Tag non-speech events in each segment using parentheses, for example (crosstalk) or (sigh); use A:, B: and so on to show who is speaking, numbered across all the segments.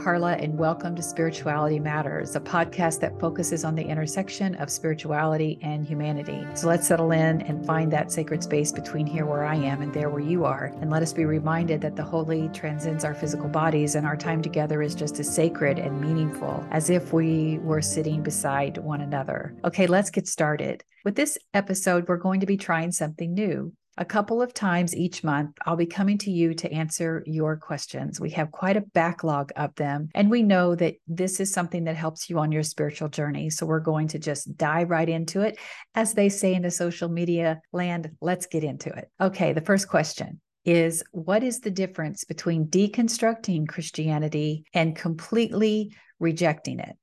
A: Karla, and welcome to Spirituality Matters, a podcast that focuses on the intersection of spirituality and humanity. So let's settle in and find that sacred space between here where I am and there where you are. And let us be reminded that the holy transcends our physical bodies, and our time together is just as sacred and meaningful as if we were sitting beside one another. Okay, let's get started. With this episode, we're going to be trying something new. A couple of times each month, I'll be coming to you to answer your questions. We have quite a backlog of them, and we know that this is something that helps you on your spiritual journey. So we're going to just dive right into it. As they say in the social media land, let's get into it. Okay, the first question is What is the difference between deconstructing Christianity and completely rejecting it?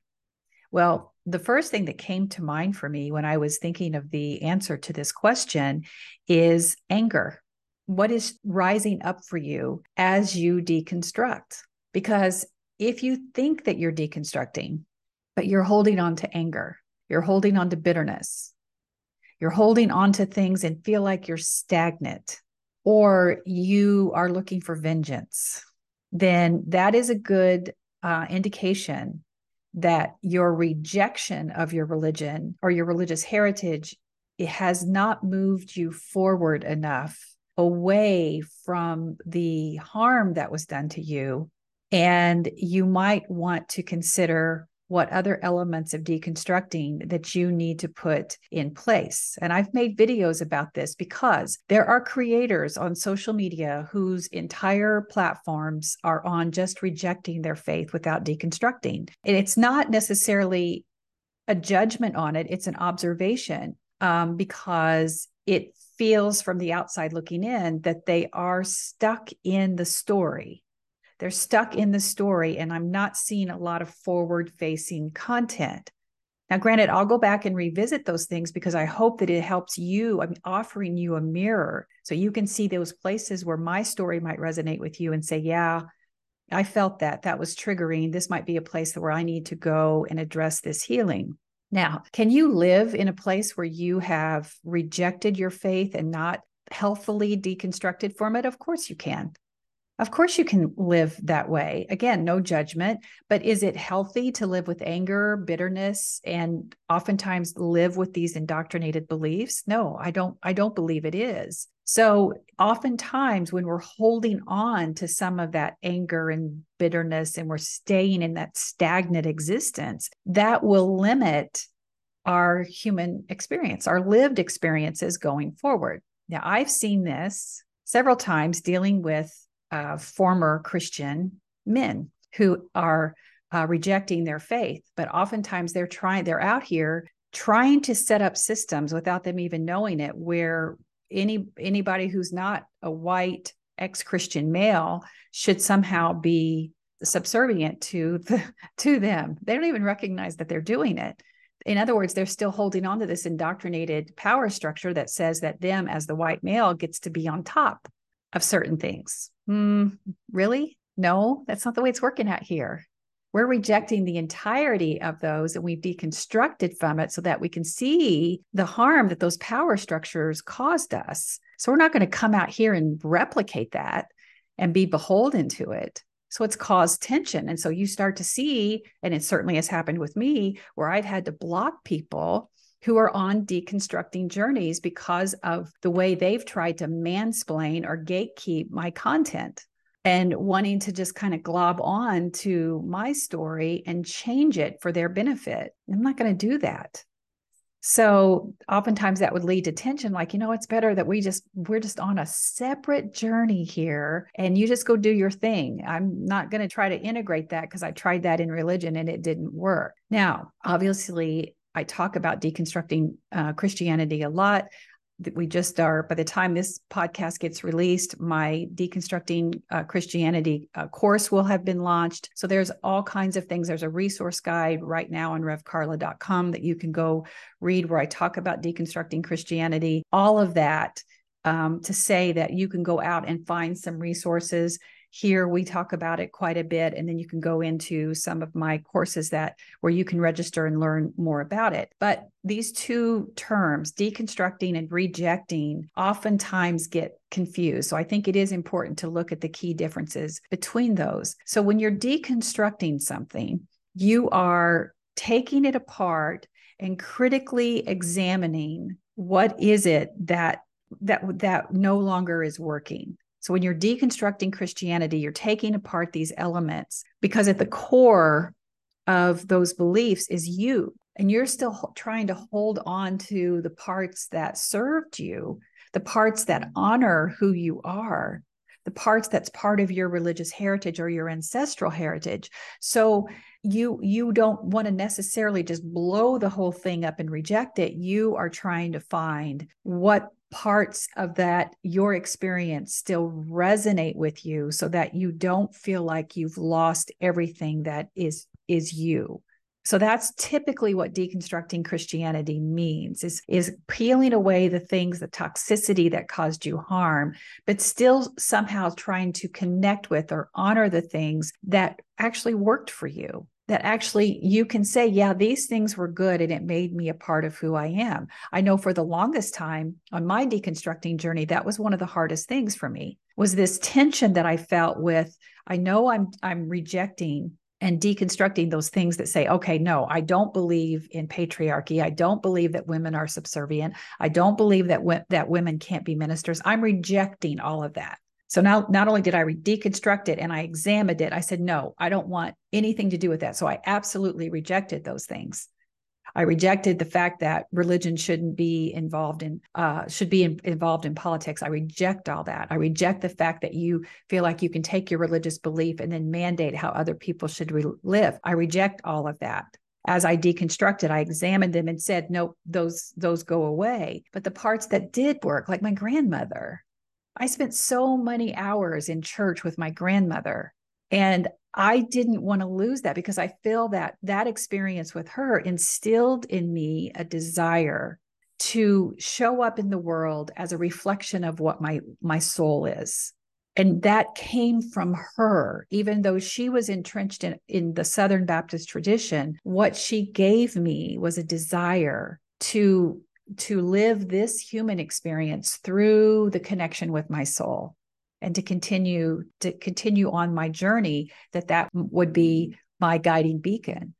A: Well, the first thing that came to mind for me when I was thinking of the answer to this question is anger. What is rising up for you as you deconstruct? Because if you think that you're deconstructing, but you're holding on to anger, you're holding on to bitterness, you're holding on to things and feel like you're stagnant, or you are looking for vengeance, then that is a good uh, indication that your rejection of your religion or your religious heritage it has not moved you forward enough away from the harm that was done to you. And you might want to consider what other elements of deconstructing that you need to put in place. And I've made videos about this because there are creators on social media whose entire platforms are on just rejecting their faith without deconstructing. And it's not necessarily a judgment on it, it's an observation um, because it feels from the outside looking in that they are stuck in the story they're stuck in the story, and I'm not seeing a lot of forward facing content. Now, granted, I'll go back and revisit those things because I hope that it helps you. I'm offering you a mirror so you can see those places where my story might resonate with you and say, yeah, I felt that. That was triggering. This might be a place where I need to go and address this healing. Now, can you live in a place where you have rejected your faith and not healthfully deconstructed from it? Of course you can. Of course, you can live that way. Again, no judgment, but is it healthy to live with anger, bitterness, and oftentimes live with these indoctrinated beliefs? No, I don't. I don't believe it is. So, oftentimes, when we're holding on to some of that anger and bitterness and we're staying in that stagnant existence, that will limit our human experience, our lived experiences going forward. Now, I've seen this several times dealing with uh, former Christian men who are uh, rejecting their faith, but oftentimes they're trying, they're out here trying to set up systems without them even knowing it, where any anybody who's not a white ex-Christian male should somehow be subservient to the (laughs) to them. They don't even recognize that they're doing it. In other words, they're still holding on to this indoctrinated power structure that says that them as the white male gets to be on top of certain things. Mm, really? No, that's not the way it's working out here. We're rejecting the entirety of those and we've deconstructed from it so that we can see the harm that those power structures caused us. So we're not going to come out here and replicate that and be beholden to it. So it's caused tension. And so you start to see, and it certainly has happened with me, where I've had to block people who are on deconstructing journeys because of the way they've tried to mansplain or gatekeep my content and wanting to just kind of glob on to my story and change it for their benefit. I'm not going to do that. So oftentimes that would lead to tension like, you know, it's better that we just, we're just on a separate journey here and you just go do your thing. I'm not going to try to integrate that because I tried that in religion and it didn't work. Now, obviously, I talk about deconstructing uh, Christianity a lot. We just are, by the time this podcast gets released, my deconstructing uh, Christianity uh, course will have been launched. So there's all kinds of things. There's a resource guide right now on revkarla.com that you can go read where I talk about deconstructing Christianity, all of that um, to say that you can go out and find some resources here we talk about it quite a bit and then you can go into some of my courses that where you can register and learn more about it. But these two terms deconstructing and rejecting oftentimes get confused. So i think it is important to look at the key differences between those. So when you're deconstructing something you are taking it apart and critically examining what is it that that that no longer is working so when you're deconstructing Christianity, you're taking apart these elements because at the core of those beliefs is you. And you're still trying to hold on to the parts that served you, the parts that honor who you are, the parts that's part of your religious heritage or your ancestral heritage. So you you don't want to necessarily just blow the whole thing up and reject it. You are trying to find what parts of that your experience still resonate with you so that you don't feel like you've lost everything that is is you. So that's typically what deconstructing christianity means is is peeling away the things the toxicity that caused you harm but still somehow trying to connect with or honor the things that actually worked for you that actually you can say, yeah, these things were good and it made me a part of who I am. I know for the longest time on my deconstructing journey, that was one of the hardest things for me was this tension that I felt with, I know I'm I'm rejecting and deconstructing those things that say, okay, no, I don't believe in patriarchy. I don't believe that women are subservient. I don't believe that that women can't be ministers. I'm rejecting all of that. So now, not only did I deconstruct it and I examined it, I said, no, I don't want anything to do with that. So I absolutely rejected those things. I rejected the fact that religion shouldn't be involved in, uh, should be in, involved in politics. I reject all that. I reject the fact that you feel like you can take your religious belief and then mandate how other people should re- live. I reject all of that as I deconstructed, I examined them and said, no, those those go away. But the parts that did work, like my grandmother, I spent so many hours in church with my grandmother. And I didn't want to lose that because I feel that that experience with her instilled in me a desire to show up in the world as a reflection of what my my soul is and that came from her even though she was entrenched in, in the southern baptist tradition what she gave me was a desire to to live this human experience through the connection with my soul and to continue to continue on my journey that that would be my guiding beacon.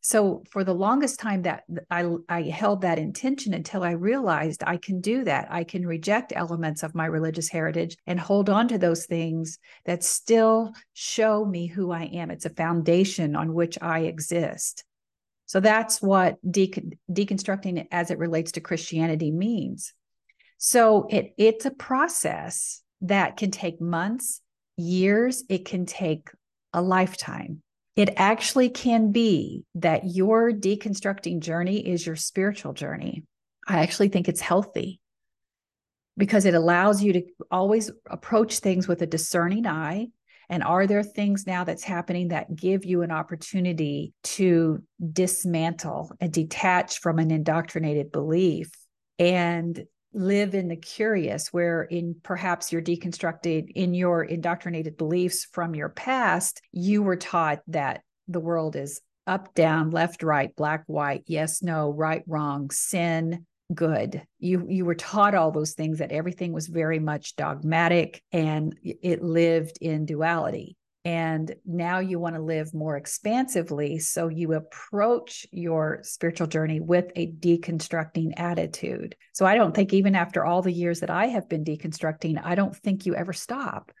A: So for the longest time that I, I held that intention until i realized i can do that. I can reject elements of my religious heritage and hold on to those things that still show me who i am. It's a foundation on which i exist so that's what de- deconstructing as it relates to Christianity means. So it it's a process that can take months, years, it can take a lifetime. It actually can be that your deconstructing journey is your spiritual journey. I actually think it's healthy because it allows you to always approach things with a discerning eye and are there things now that's happening that give you an opportunity to dismantle and detach from an indoctrinated belief and live in the curious where in perhaps you're deconstructed in your indoctrinated beliefs from your past you were taught that the world is up down left right black white yes no right wrong sin good. You you were taught all those things that everything was very much dogmatic and it lived in duality. And now you want to live more expansively so you approach your spiritual journey with a deconstructing attitude. So i don't think even after all the years that i have been deconstructing i don't think you ever stop.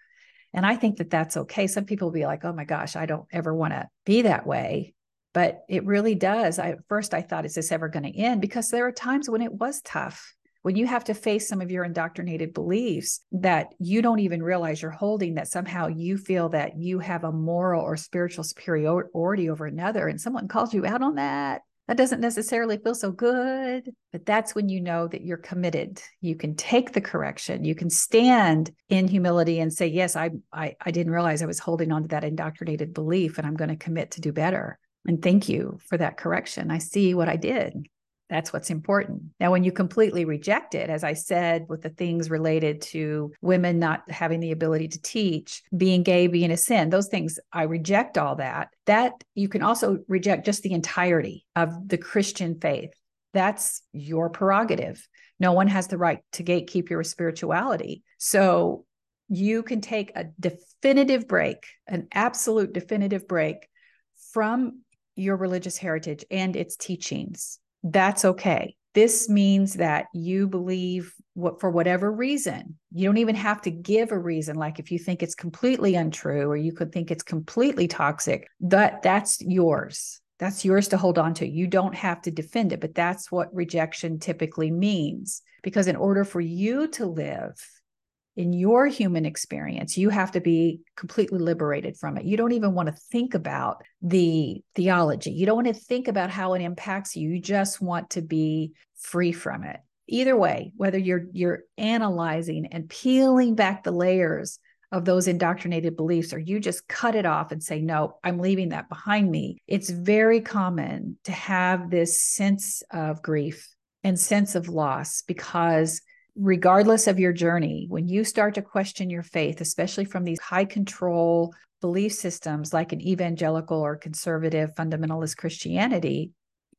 A: And i think that that's okay. Some people will be like oh my gosh i don't ever want to be that way but it really does. I, at first, I thought, is this ever going to end? Because there are times when it was tough, when you have to face some of your indoctrinated beliefs that you don't even realize you're holding, that somehow you feel that you have a moral or spiritual superiority over another, and someone calls you out on that. That doesn't necessarily feel so good, but that's when you know that you're committed. You can take the correction. You can stand in humility and say, "Yes, I, I, I didn't realize I was holding on to that indoctrinated belief, and I'm going to commit to do better." And thank you for that correction. I see what I did. That's what's important. Now, when you completely reject it, as I said, with the things related to women not having the ability to teach, being gay being a sin, those things, I reject all that. That you can also reject just the entirety of the Christian faith. That's your prerogative. No one has the right to gatekeep your spirituality. So you can take a definitive break, an absolute definitive break from your religious heritage and its teachings that's okay. This means that you believe what for whatever reason. You don't even have to give a reason like if you think it's completely untrue or you could think it's completely toxic. That that's yours. That's yours to hold on to. You don't have to defend it, but that's what rejection typically means. Because in order for you to live in your human experience, you have to be completely liberated from it. You don't even want to think about the theology. You don't want to think about how it impacts you. You just want to be free from it. Either way, whether you're you're analyzing and peeling back the layers of those indoctrinated beliefs or you just cut it off and say no, I'm leaving that behind me. It's very common to have this sense of grief and sense of loss because regardless of your journey, when you start to question your faith, especially from these high control belief systems like an evangelical or conservative fundamentalist Christianity,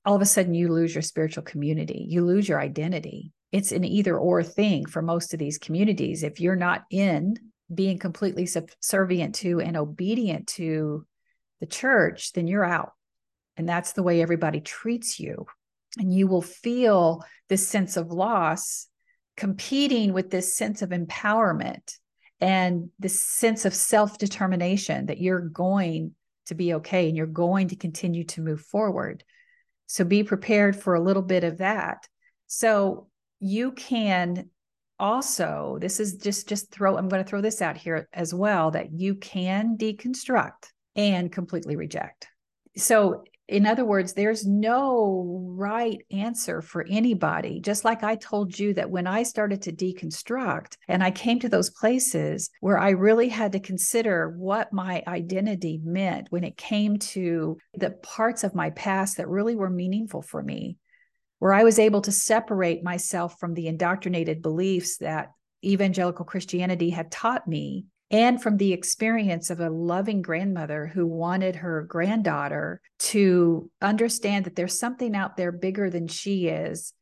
A: all of a sudden you lose your spiritual community, you lose your identity. It's an either or thing for most of these communities. If you're not in being completely subservient to and obedient to the church, then you're out. And that's the way everybody treats you. And you will feel this sense of loss competing with this sense of empowerment and this sense of self determination that you're going to be okay and you're going to continue to move forward. So be prepared for a little bit of that. So you can also this is just just throw i'm going to throw this out here as well that you can deconstruct and completely reject so in other words, there's no right answer for anybody. Just like I told you that when I started to deconstruct and I came to those places where I really had to consider what my identity meant when it came to the parts of my past that really were meaningful for me, where I was able to separate myself from the indoctrinated beliefs that evangelical Christianity had taught me and from the experience of a loving grandmother who wanted her granddaughter to understand that there's something out there bigger than she is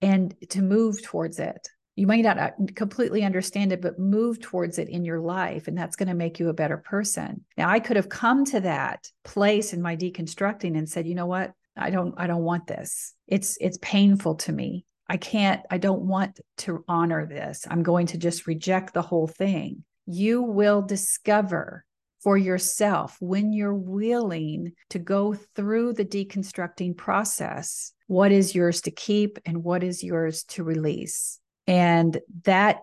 A: and to move towards it. You might not uh, completely understand it, but move towards it in your life. And that's going to make you a better person. Now, I could have come to that place in my deconstructing and said, you know what? I don't, I don't want this. It's, it's painful to me. I can't, I don't want to honor this. I'm going to just reject the whole thing you will discover for yourself when you're willing to go through the deconstructing process what is yours to keep and what is yours to release. And that,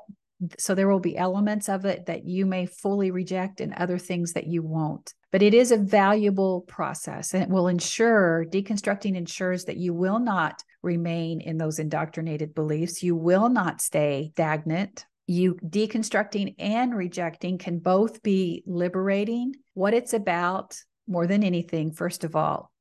A: so there will be elements of it that you may fully reject and other things that you won't. But it is a valuable process and it will ensure, deconstructing ensures that you will not remain in those indoctrinated beliefs. You will not stay stagnant you deconstructing and rejecting can both be liberating. What it's about, more than anything, first of all,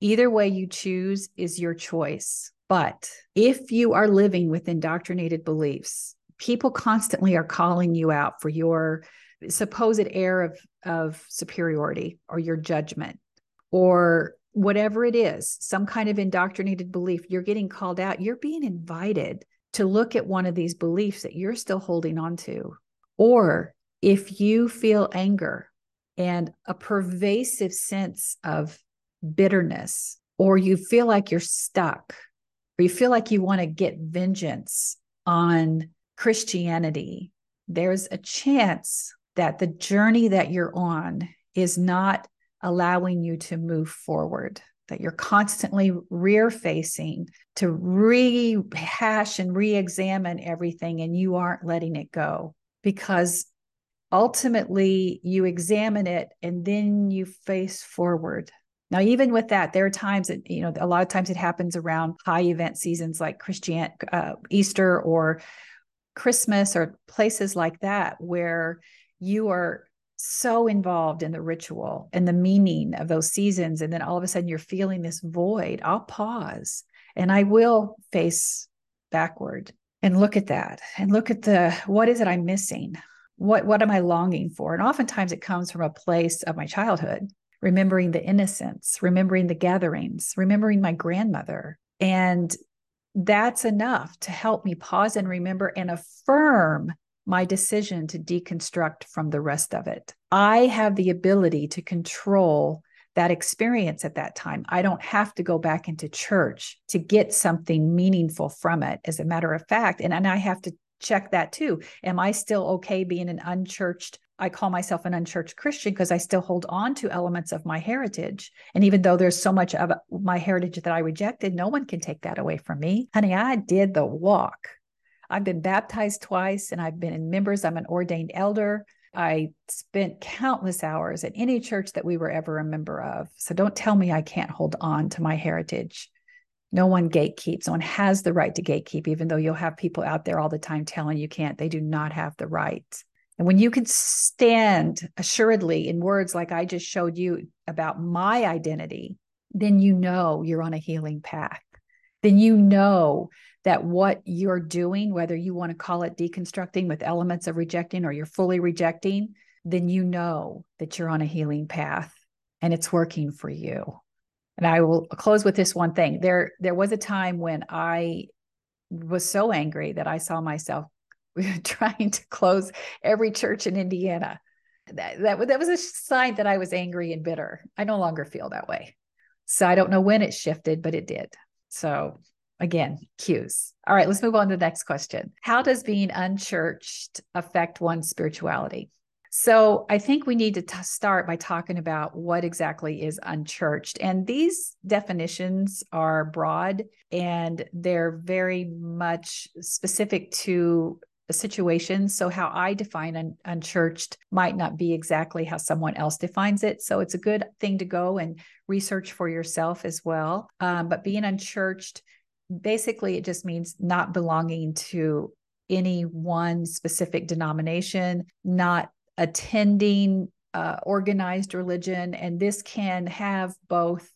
A: either way you choose is your choice. But if you are living with indoctrinated beliefs, people constantly are calling you out for your supposed air of, of superiority or your judgment or whatever it is, some kind of indoctrinated belief, you're getting called out, you're being invited to look at one of these beliefs that you're still holding on to. Or if you feel anger and a pervasive sense of bitterness, or you feel like you're stuck, or you feel like you want to get vengeance on Christianity, there's a chance that the journey that you're on is not allowing you to move forward that you're constantly rear facing to rehash and re examine everything, and you aren't letting it go because ultimately you examine it and then you face forward. Now, even with that, there are times that, you know, a lot of times it happens around high event seasons like Christian uh, Easter or Christmas or places like that where you are so involved in the ritual and the meaning of those seasons and then all of a sudden you're feeling this void i'll pause And I will face backward and look at that and look at the what is it I'm missing? What what am I longing for? And oftentimes it comes from a place of my childhood, remembering the innocence, remembering the gatherings, remembering my grandmother. And that's enough to help me pause and remember and affirm my decision to deconstruct from the rest of it. I have the ability to control that experience at that time. I don't have to go back into church to get something meaningful from it, as a matter of fact. And, and I have to check that too. Am I still okay being an unchurched? I call myself an unchurched Christian because I still hold on to elements of my heritage. And even though there's so much of my heritage that I rejected, no one can take that away from me. Honey, I did the walk. I've been baptized twice and I've been in members. I'm an ordained elder. I spent countless hours at any church that we were ever a member of. So don't tell me I can't hold on to my heritage. No one gatekeeps. No one has the right to gatekeep, even though you'll have people out there all the time telling you can't. They do not have the right. And when you can stand assuredly in words like I just showed you about my identity, then you know you're on a healing path. Then you know that what you're doing, whether you want to call it deconstructing with elements of rejecting or you're fully rejecting, then you know that you're on a healing path and it's working for you. And I will close with this one thing. There there was a time when I was so angry that I saw myself (laughs) trying to close every church in Indiana. That, that, that was a sign that I was angry and bitter. I no longer feel that way. So I don't know when it shifted, but it did. So again, cues. All right, let's move on to the next question. How does being unchurched affect one's spirituality? So I think we need to t- start by talking about what exactly is unchurched. And these definitions are broad and they're very much specific to situations. So, how I define un- unchurched might not be exactly how someone else defines it. So, it's a good thing to go and research for yourself as well. Um, but being unchurched basically it just means not belonging to any one specific denomination, not attending uh, organized religion. And this can have both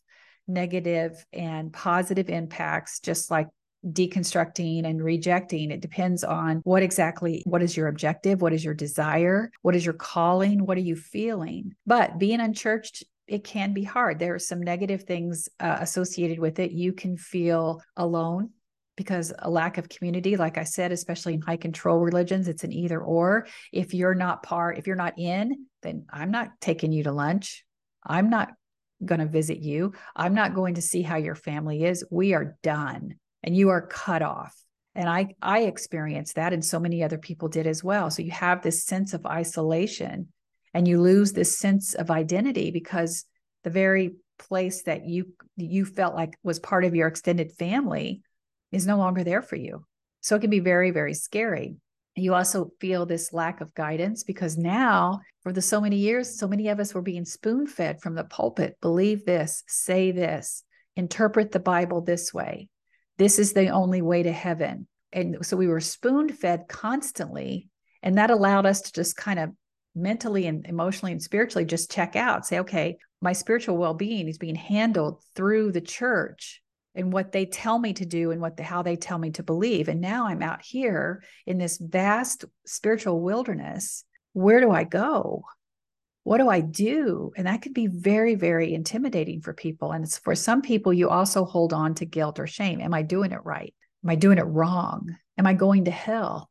A: negative and positive impacts, just like deconstructing and rejecting it depends on what exactly what is your objective what is your desire what is your calling what are you feeling but being unchurched it can be hard. There are some negative things uh, associated with it. You can feel alone because a lack of community, like I said, especially in high control religions, it's an either or. If you're not part, if you're not in, then I'm not taking you to lunch. I'm not going to visit you. I'm not going to see how your family is. We are done and you are cut off. And I I experienced that and so many other people did as well. So you have this sense of isolation and you lose this sense of identity because the very place that you you felt like was part of your extended family is no longer there for you so it can be very very scary you also feel this lack of guidance because now for the so many years so many of us were being spoon fed from the pulpit believe this say this interpret the bible this way this is the only way to heaven. And so we were spoon fed constantly and that allowed us to just kind of mentally and emotionally and spiritually just check out say okay my spiritual well-being is being handled through the church and what they tell me to do and what the, how they tell me to believe. And now i'm out here in this vast spiritual wilderness. Where do i go what do i do? And that could be very very intimidating for people. And for some people you also hold on to guilt or shame. Am i doing it right? Am i doing it wrong? Am i going to hell?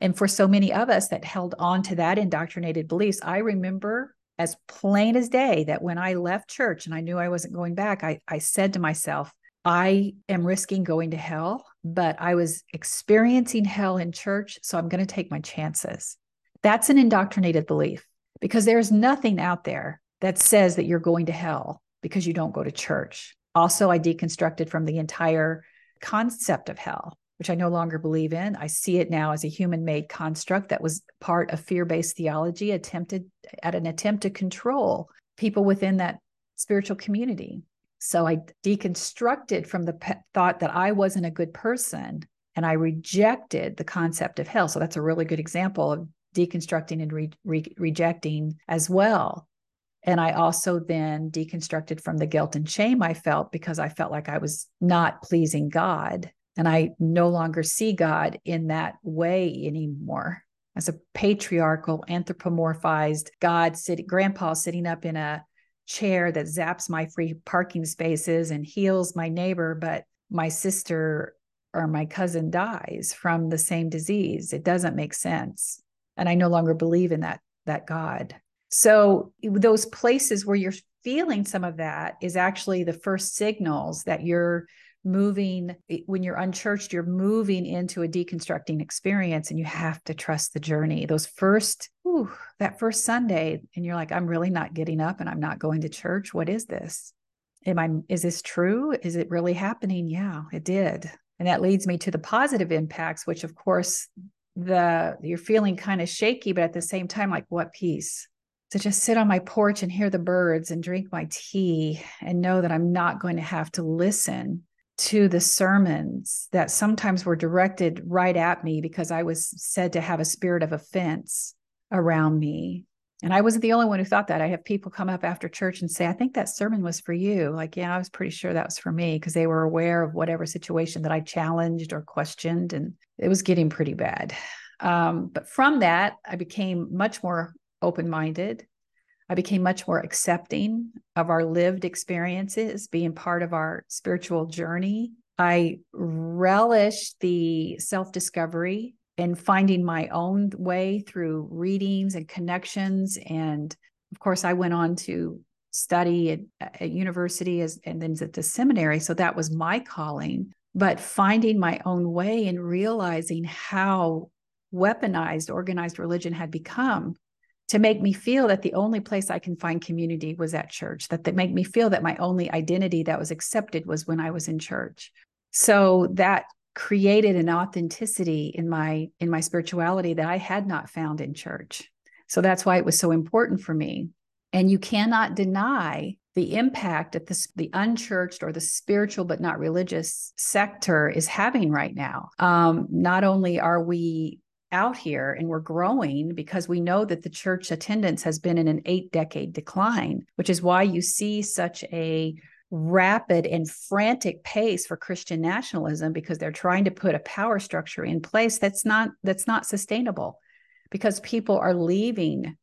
A: And for so many of us that held on to that indoctrinated beliefs, I remember as plain as day that when I left church and I knew I wasn't going back, I, I said to myself, I am risking going to hell, but I was experiencing hell in church. So I'm going to take my chances. That's an indoctrinated belief because there's nothing out there that says that you're going to hell because you don't go to church. Also, I deconstructed from the entire concept of hell which I no longer believe in. I see it now as a human made construct that was part of fear based theology, attempted at an attempt to control people within that spiritual community. So I deconstructed from the pe- thought that I wasn't a good person and I rejected the concept of hell. So that's a really good example of deconstructing and re- re- rejecting as well. And I also then deconstructed from the guilt and shame I felt because I felt like I was not pleasing God. And I no longer see God in that way anymore as a patriarchal, anthropomorphized God sitting, grandpa sitting up in a chair that zaps my free parking spaces and heals my neighbor, but my sister or my cousin dies from the same disease. It doesn't make sense. And I no longer believe in that that God. So those places where you're feeling some of that is actually the first signals that you're moving when you're unchurched you're moving into a deconstructing experience and you have to trust the journey. Those first whew, that first sunday and you're like i'm really not getting up and i'm not going to church. What is this? Am i is this true? Is it really happening? Yeah it did. And that leads me to the positive impacts which of course the you're feeling kind of shaky but at the same time like what peace to just sit on my porch and hear the birds and drink my tea and know that i'm not going to have to listen to the sermons that sometimes were directed right at me because I was said to have a spirit of offense around me. And I wasn't the only one who thought that. I have people come up after church and say, I think that sermon was for you. Like, yeah, I was pretty sure that was for me because they were aware of whatever situation that I challenged or questioned. And it was getting pretty bad. Um, but from that, I became much more open minded. I became much more accepting of our lived experiences, being part of our spiritual journey. I relished the self discovery and finding my own way through readings and connections. And of course, I went on to study at, at university as, and then at the seminary. So that was my calling. But finding my own way and realizing how weaponized organized religion had become to make me feel that the only place I can find community was at church, that they make me feel that my only identity that was accepted was when I was in church. So that created an authenticity in my in my spirituality that I had not found in church. So that's why it was so important for me. And you cannot deny the impact that the, the unchurched or the spiritual but not religious sector is having right now. Um, not only are we out here and we're growing because we know that the church attendance has been in an eight decade decline, which is why you see such a rapid and frantic pace for Christian nationalism because they're trying to put a power structure in place that's not that's not sustainable because people are leaving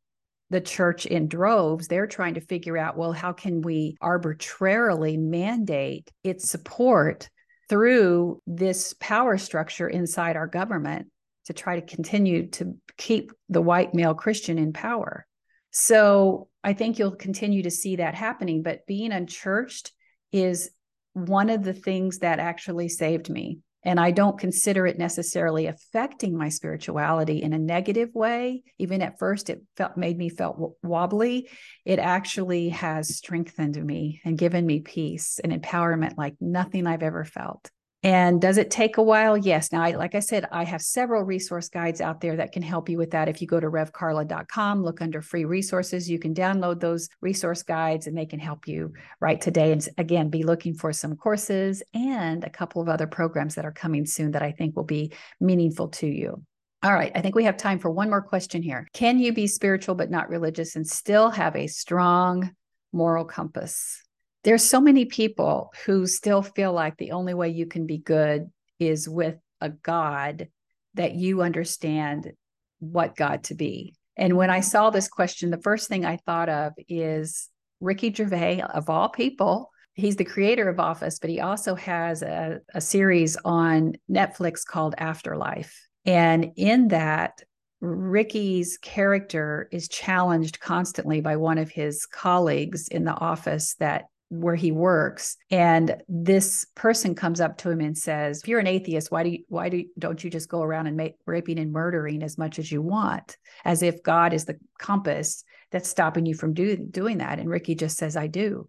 A: the church in droves they're trying to figure out well how can we arbitrarily mandate its support through this power structure inside our government to try to continue to keep the white male Christian in power. So I think you'll continue to see that happening. But being unchurched is one of the things that actually saved me. And I don't consider it necessarily affecting my spirituality in a negative way. Even at first, it felt made me felt wobbly. It actually has strengthened me and given me peace and empowerment like nothing I've ever felt. And does it take a while? Yes. Now, I, like I said, I have several resource guides out there that can help you with that. If you go to revkarla.com, look under free resources, you can download those resource guides and they can help you right today. And again, be looking for some courses and a couple of other programs that are coming soon that I think will be meaningful to you. All right, I think we have time for one more question here. Can you be spiritual but not religious and still have a strong moral compass? There's so many people who still feel like the only way you can be good is with a God that you understand what God to be. And when I saw this question, the first thing I thought of is Ricky Gervais, of all people. He's the creator of Office, but he also has a, a series on Netflix called Afterlife. And in that, Ricky's character is challenged constantly by one of his colleagues in the office that where he works. And this person comes up to him and says if you're an atheist why do you why do you, don't you just go around and make raping and murdering as much as you want as if god is the compass that's stopping you from do, doing that? And ricky just says i do.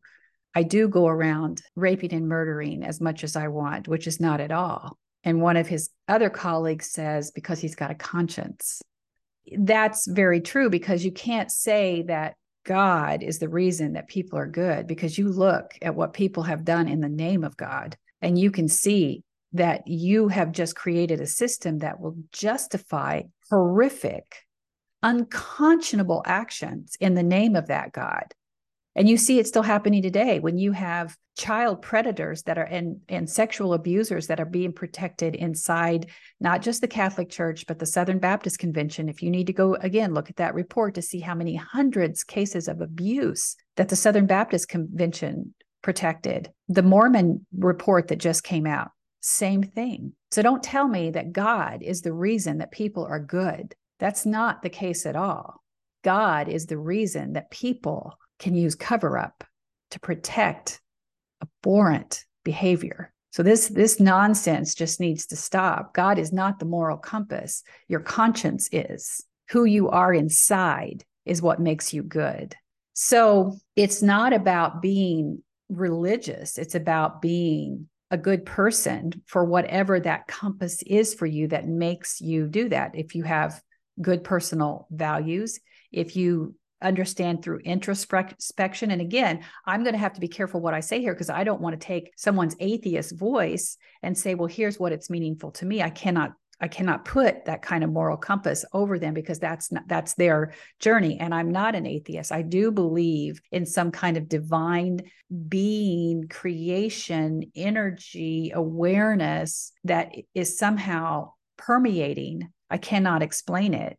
A: I do go around raping and murdering as much as i want which is not at all. And one of his other colleagues says because he's got a conscience. That's very true because you can't say that God is the reason that people are good because you look at what people have done in the name of God and you can see that you have just created a system that will justify horrific, unconscionable actions in the name of that God. And you see it still happening today when you have child predators that are and, and sexual abusers that are being protected inside not just the Catholic Church, but the Southern Baptist Convention. If you need to go again, look at that report to see how many hundreds cases of abuse that the Southern Baptist Convention protected. The Mormon report that just came out, same thing. So don't tell me that God is the reason that people are good. That's not the case at all. God is the reason that people can use cover up to protect abhorrent behavior. So this this nonsense just needs to stop. God is not the moral compass. Your conscience is. Who you are inside is what makes you good. So it's not about being religious. It's about being a good person for whatever that compass is for you that makes you do that. If you have good personal values, if you understand through introspection. And again, I'm going to have to be careful what I say here because I don't want to take someone's atheist voice and say, well, here's what it's meaningful to me. I cannot I cannot put that kind of moral compass over them because that's not, that's their journey and I'm not an atheist. I do believe in some kind of divine being, creation, energy, awareness that is somehow permeating. I cannot explain it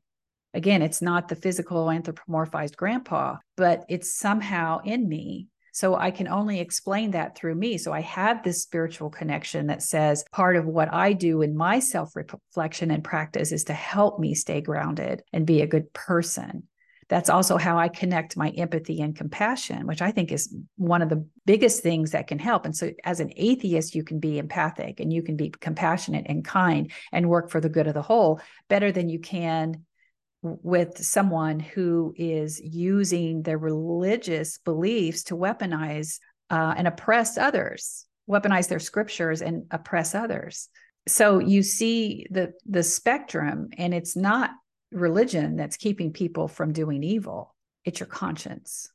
A: Again, it's not the physical anthropomorphized grandpa, but it's somehow in me. So I can only explain that through me. So I have this spiritual connection that says part of what I do in my self reflection and practice is to help me stay grounded and be a good person. That's also how I connect my empathy and compassion, which I think is one of the biggest things that can help. And so, as an atheist, you can be empathic and you can be compassionate and kind and work for the good of the whole better than you can with someone who is using their religious beliefs to weaponize uh, and oppress others, weaponize their scriptures and oppress others. So you see the the spectrum, and it's not religion that's keeping people from doing evil. It's your conscience.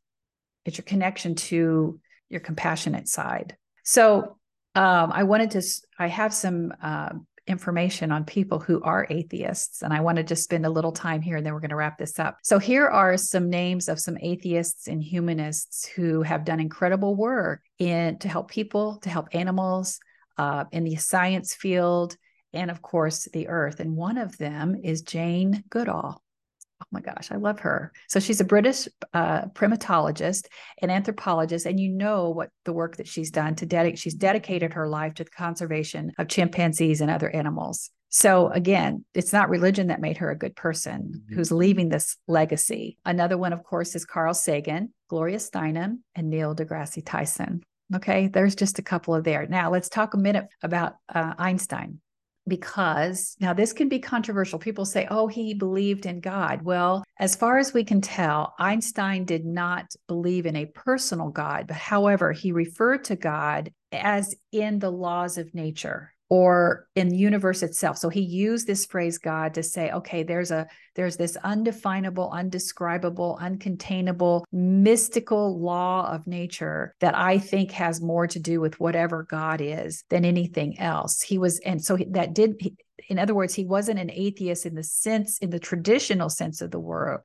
A: It's your connection to your compassionate side. So um, I wanted to. I have some uh, information on people who are atheists. And I want to just spend a little time here and then we're going to wrap this up. So, here are some names of some atheists and humanists who have done incredible work in to help people, to help animals uh, in the science field, and of course, the earth. And one of them is Jane Goodall. Oh my gosh, I love her. So she's a British uh, primatologist and anthropologist, and you know what the work that she's done to dedicate. She's dedicated her life to the conservation of chimpanzees and other animals. So again, it's not religion that made her a good person mm-hmm. who's leaving this legacy. Another one, of course, is Carl Sagan, Gloria Steinem, and Neil deGrasse Tyson. Okay, there's just a couple of there. Now let's talk a minute about uh, Einstein because now this can be controversial. People say, oh, he believed in God. Well, as far as we can tell, Einstein did not believe in a personal God, but however, he referred to God as in the laws of nature or in the universe itself so he used this phrase god to say okay there's a there's this undefinable undescribable uncontainable mystical law of nature that i think has more to do with whatever god is than anything else he was and so that did in other words, he wasn't an atheist in the sense, in the traditional sense of the word.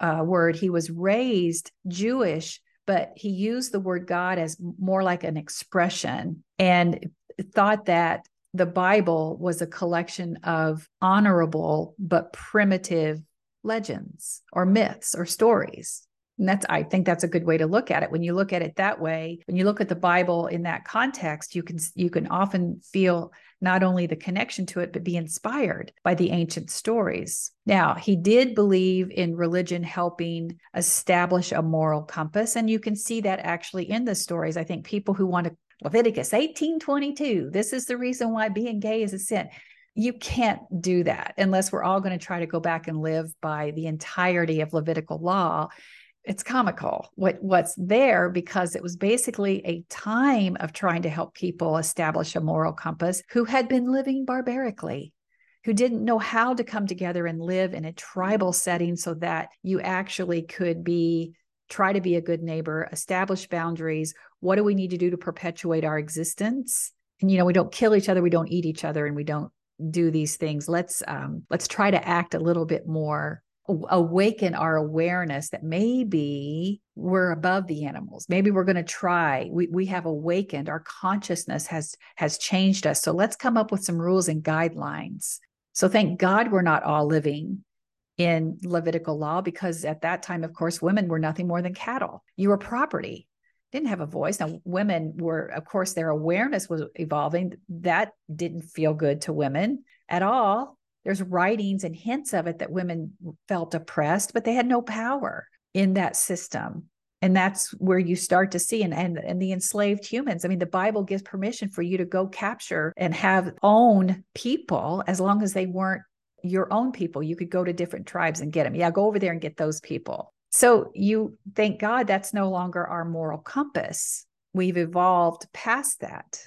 A: Uh, word. He was raised Jewish, but he used the word God as more like an expression and thought that the Bible was a collection of honorable but primitive legends or myths or stories. And that's, I think that's a good way to look at it. When you look at it that way, when you look at the Bible in that context, you can you can often feel not only the connection to it, but be inspired by the ancient stories. Now, he did believe in religion helping establish a moral compass. And you can see that actually in the stories. I think people who want to Leviticus 18:22. This is the reason why being gay is a sin. You can't do that unless we're all going to try to go back and live by the entirety of Levitical law. It's comical what what's there because it was basically a time of trying to help people establish a moral compass who had been living barbarically who didn't know how to come together and live in a tribal setting so that you actually could be try to be a good neighbor, establish boundaries. What do we need to do to perpetuate our existence? And you know, we don't kill each other, we don't eat each other, and we don't do these things. Let's um, let's try to act a little bit more awaken our awareness that maybe we're above the animals maybe we're going to try we, we have awakened our consciousness has has changed us so let's come up with some rules and guidelines so thank god we're not all living in levitical law because at that time of course women were nothing more than cattle. You were property. Didn't have a voice. Now women were of course their awareness was evolving. That didn't feel good to women at all. There's writings and hints of it that women felt oppressed, but they had no power in that system. And that's where you start to see and, and and the enslaved humans. I mean, the Bible gives permission for you to go capture and have own people as long as they weren't your own people. You could go to different tribes and get them. Yeah, go over there and get those people. So you thank God that's no longer our moral compass. We've evolved past that.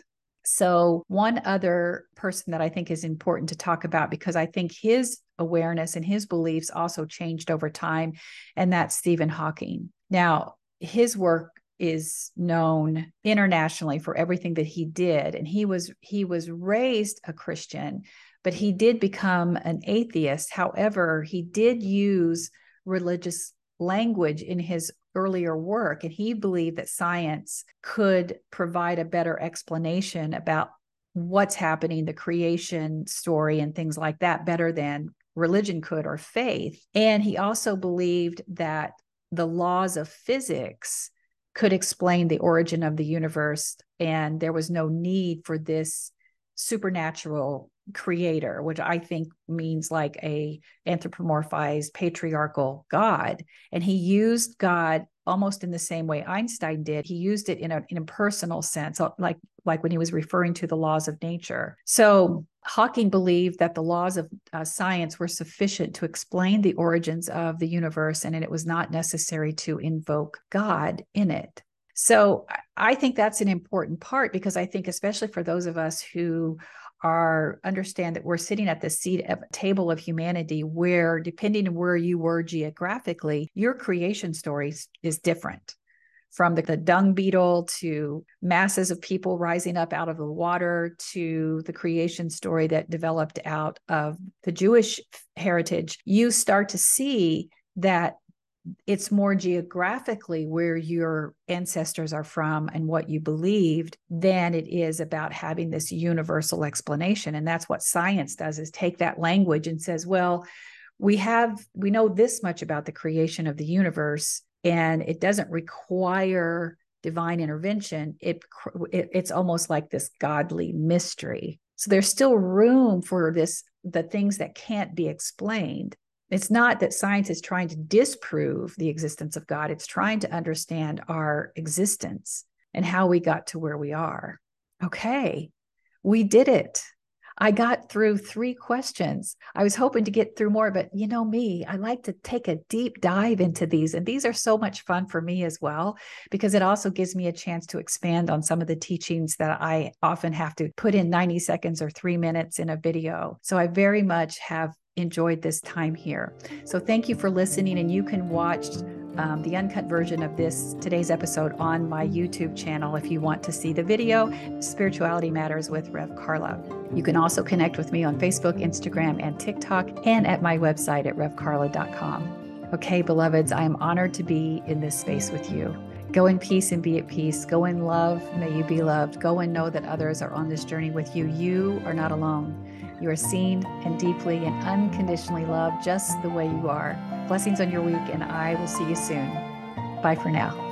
A: So, one other person that I think is important to talk about because I think his awareness and his beliefs also changed over time, and that's Stephen Hawking. Now, his work is known internationally for everything that he did and he was he was raised a christian but he did become an atheist however he did use religious language in his earlier work. And he believed that science could provide a better explanation about what's happening, the creation story, and things like that, better than religion could or faith. And he also believed that the laws of physics could explain the origin of the universe, and there was no need for this supernatural creator which i think means like a anthropomorphized patriarchal god. And he used god almost in the same way einstein did. He used it in a, in a personal sense uh, like like when he was referring to the laws of nature. So hawking believed that the laws of uh, science were sufficient to explain the origins of the universe and it was not necessary to invoke god in it. So i think that's an important part because i think especially for those of us who are understand that we're sitting at the seat of a table of humanity where depending on where you were geographically your creation story is different. From the, the, dung beetle to masses of people rising up out of the water to the creation story that developed out of the Jewish heritage, you start to see that it's more geographically where your ancestors are from and what you believed than it is about having this universal explanation. And that's what science does is take that language and says well we have we know this much about the creation of the universe and it doesn't require divine intervention. It, it it's almost like this godly mystery. So there's still room for this the things that can't be explained it's not that science is trying to disprove the existence of God, it's trying to understand our existence and how we got to where we are. Okay, we did it. I got through three questions. I was hoping to get through more, but you know me, I like to take a deep dive into these. And these are so much fun for me as well, because it also gives me a chance to expand on some of the teachings that I often have to put in 90 seconds or three minutes in a video. So I very much have enjoyed this time here. So thank you for listening, and you can watch um, the uncut version of this today's episode on my YouTube channel if you want to see the video Spirituality Matters with Rev Karla. You can also connect with me on Facebook, Instagram, and TikTok, and at my website at revkarla.com. Okay, beloveds, I am honored to be in this space with you. Go in peace and be at peace. Go in love. May you be loved. Go and know that others are on this journey with you. You are not alone. You are seen and deeply and unconditionally loved just the way you are. Blessings on your week, and I will see you soon. Bye for now.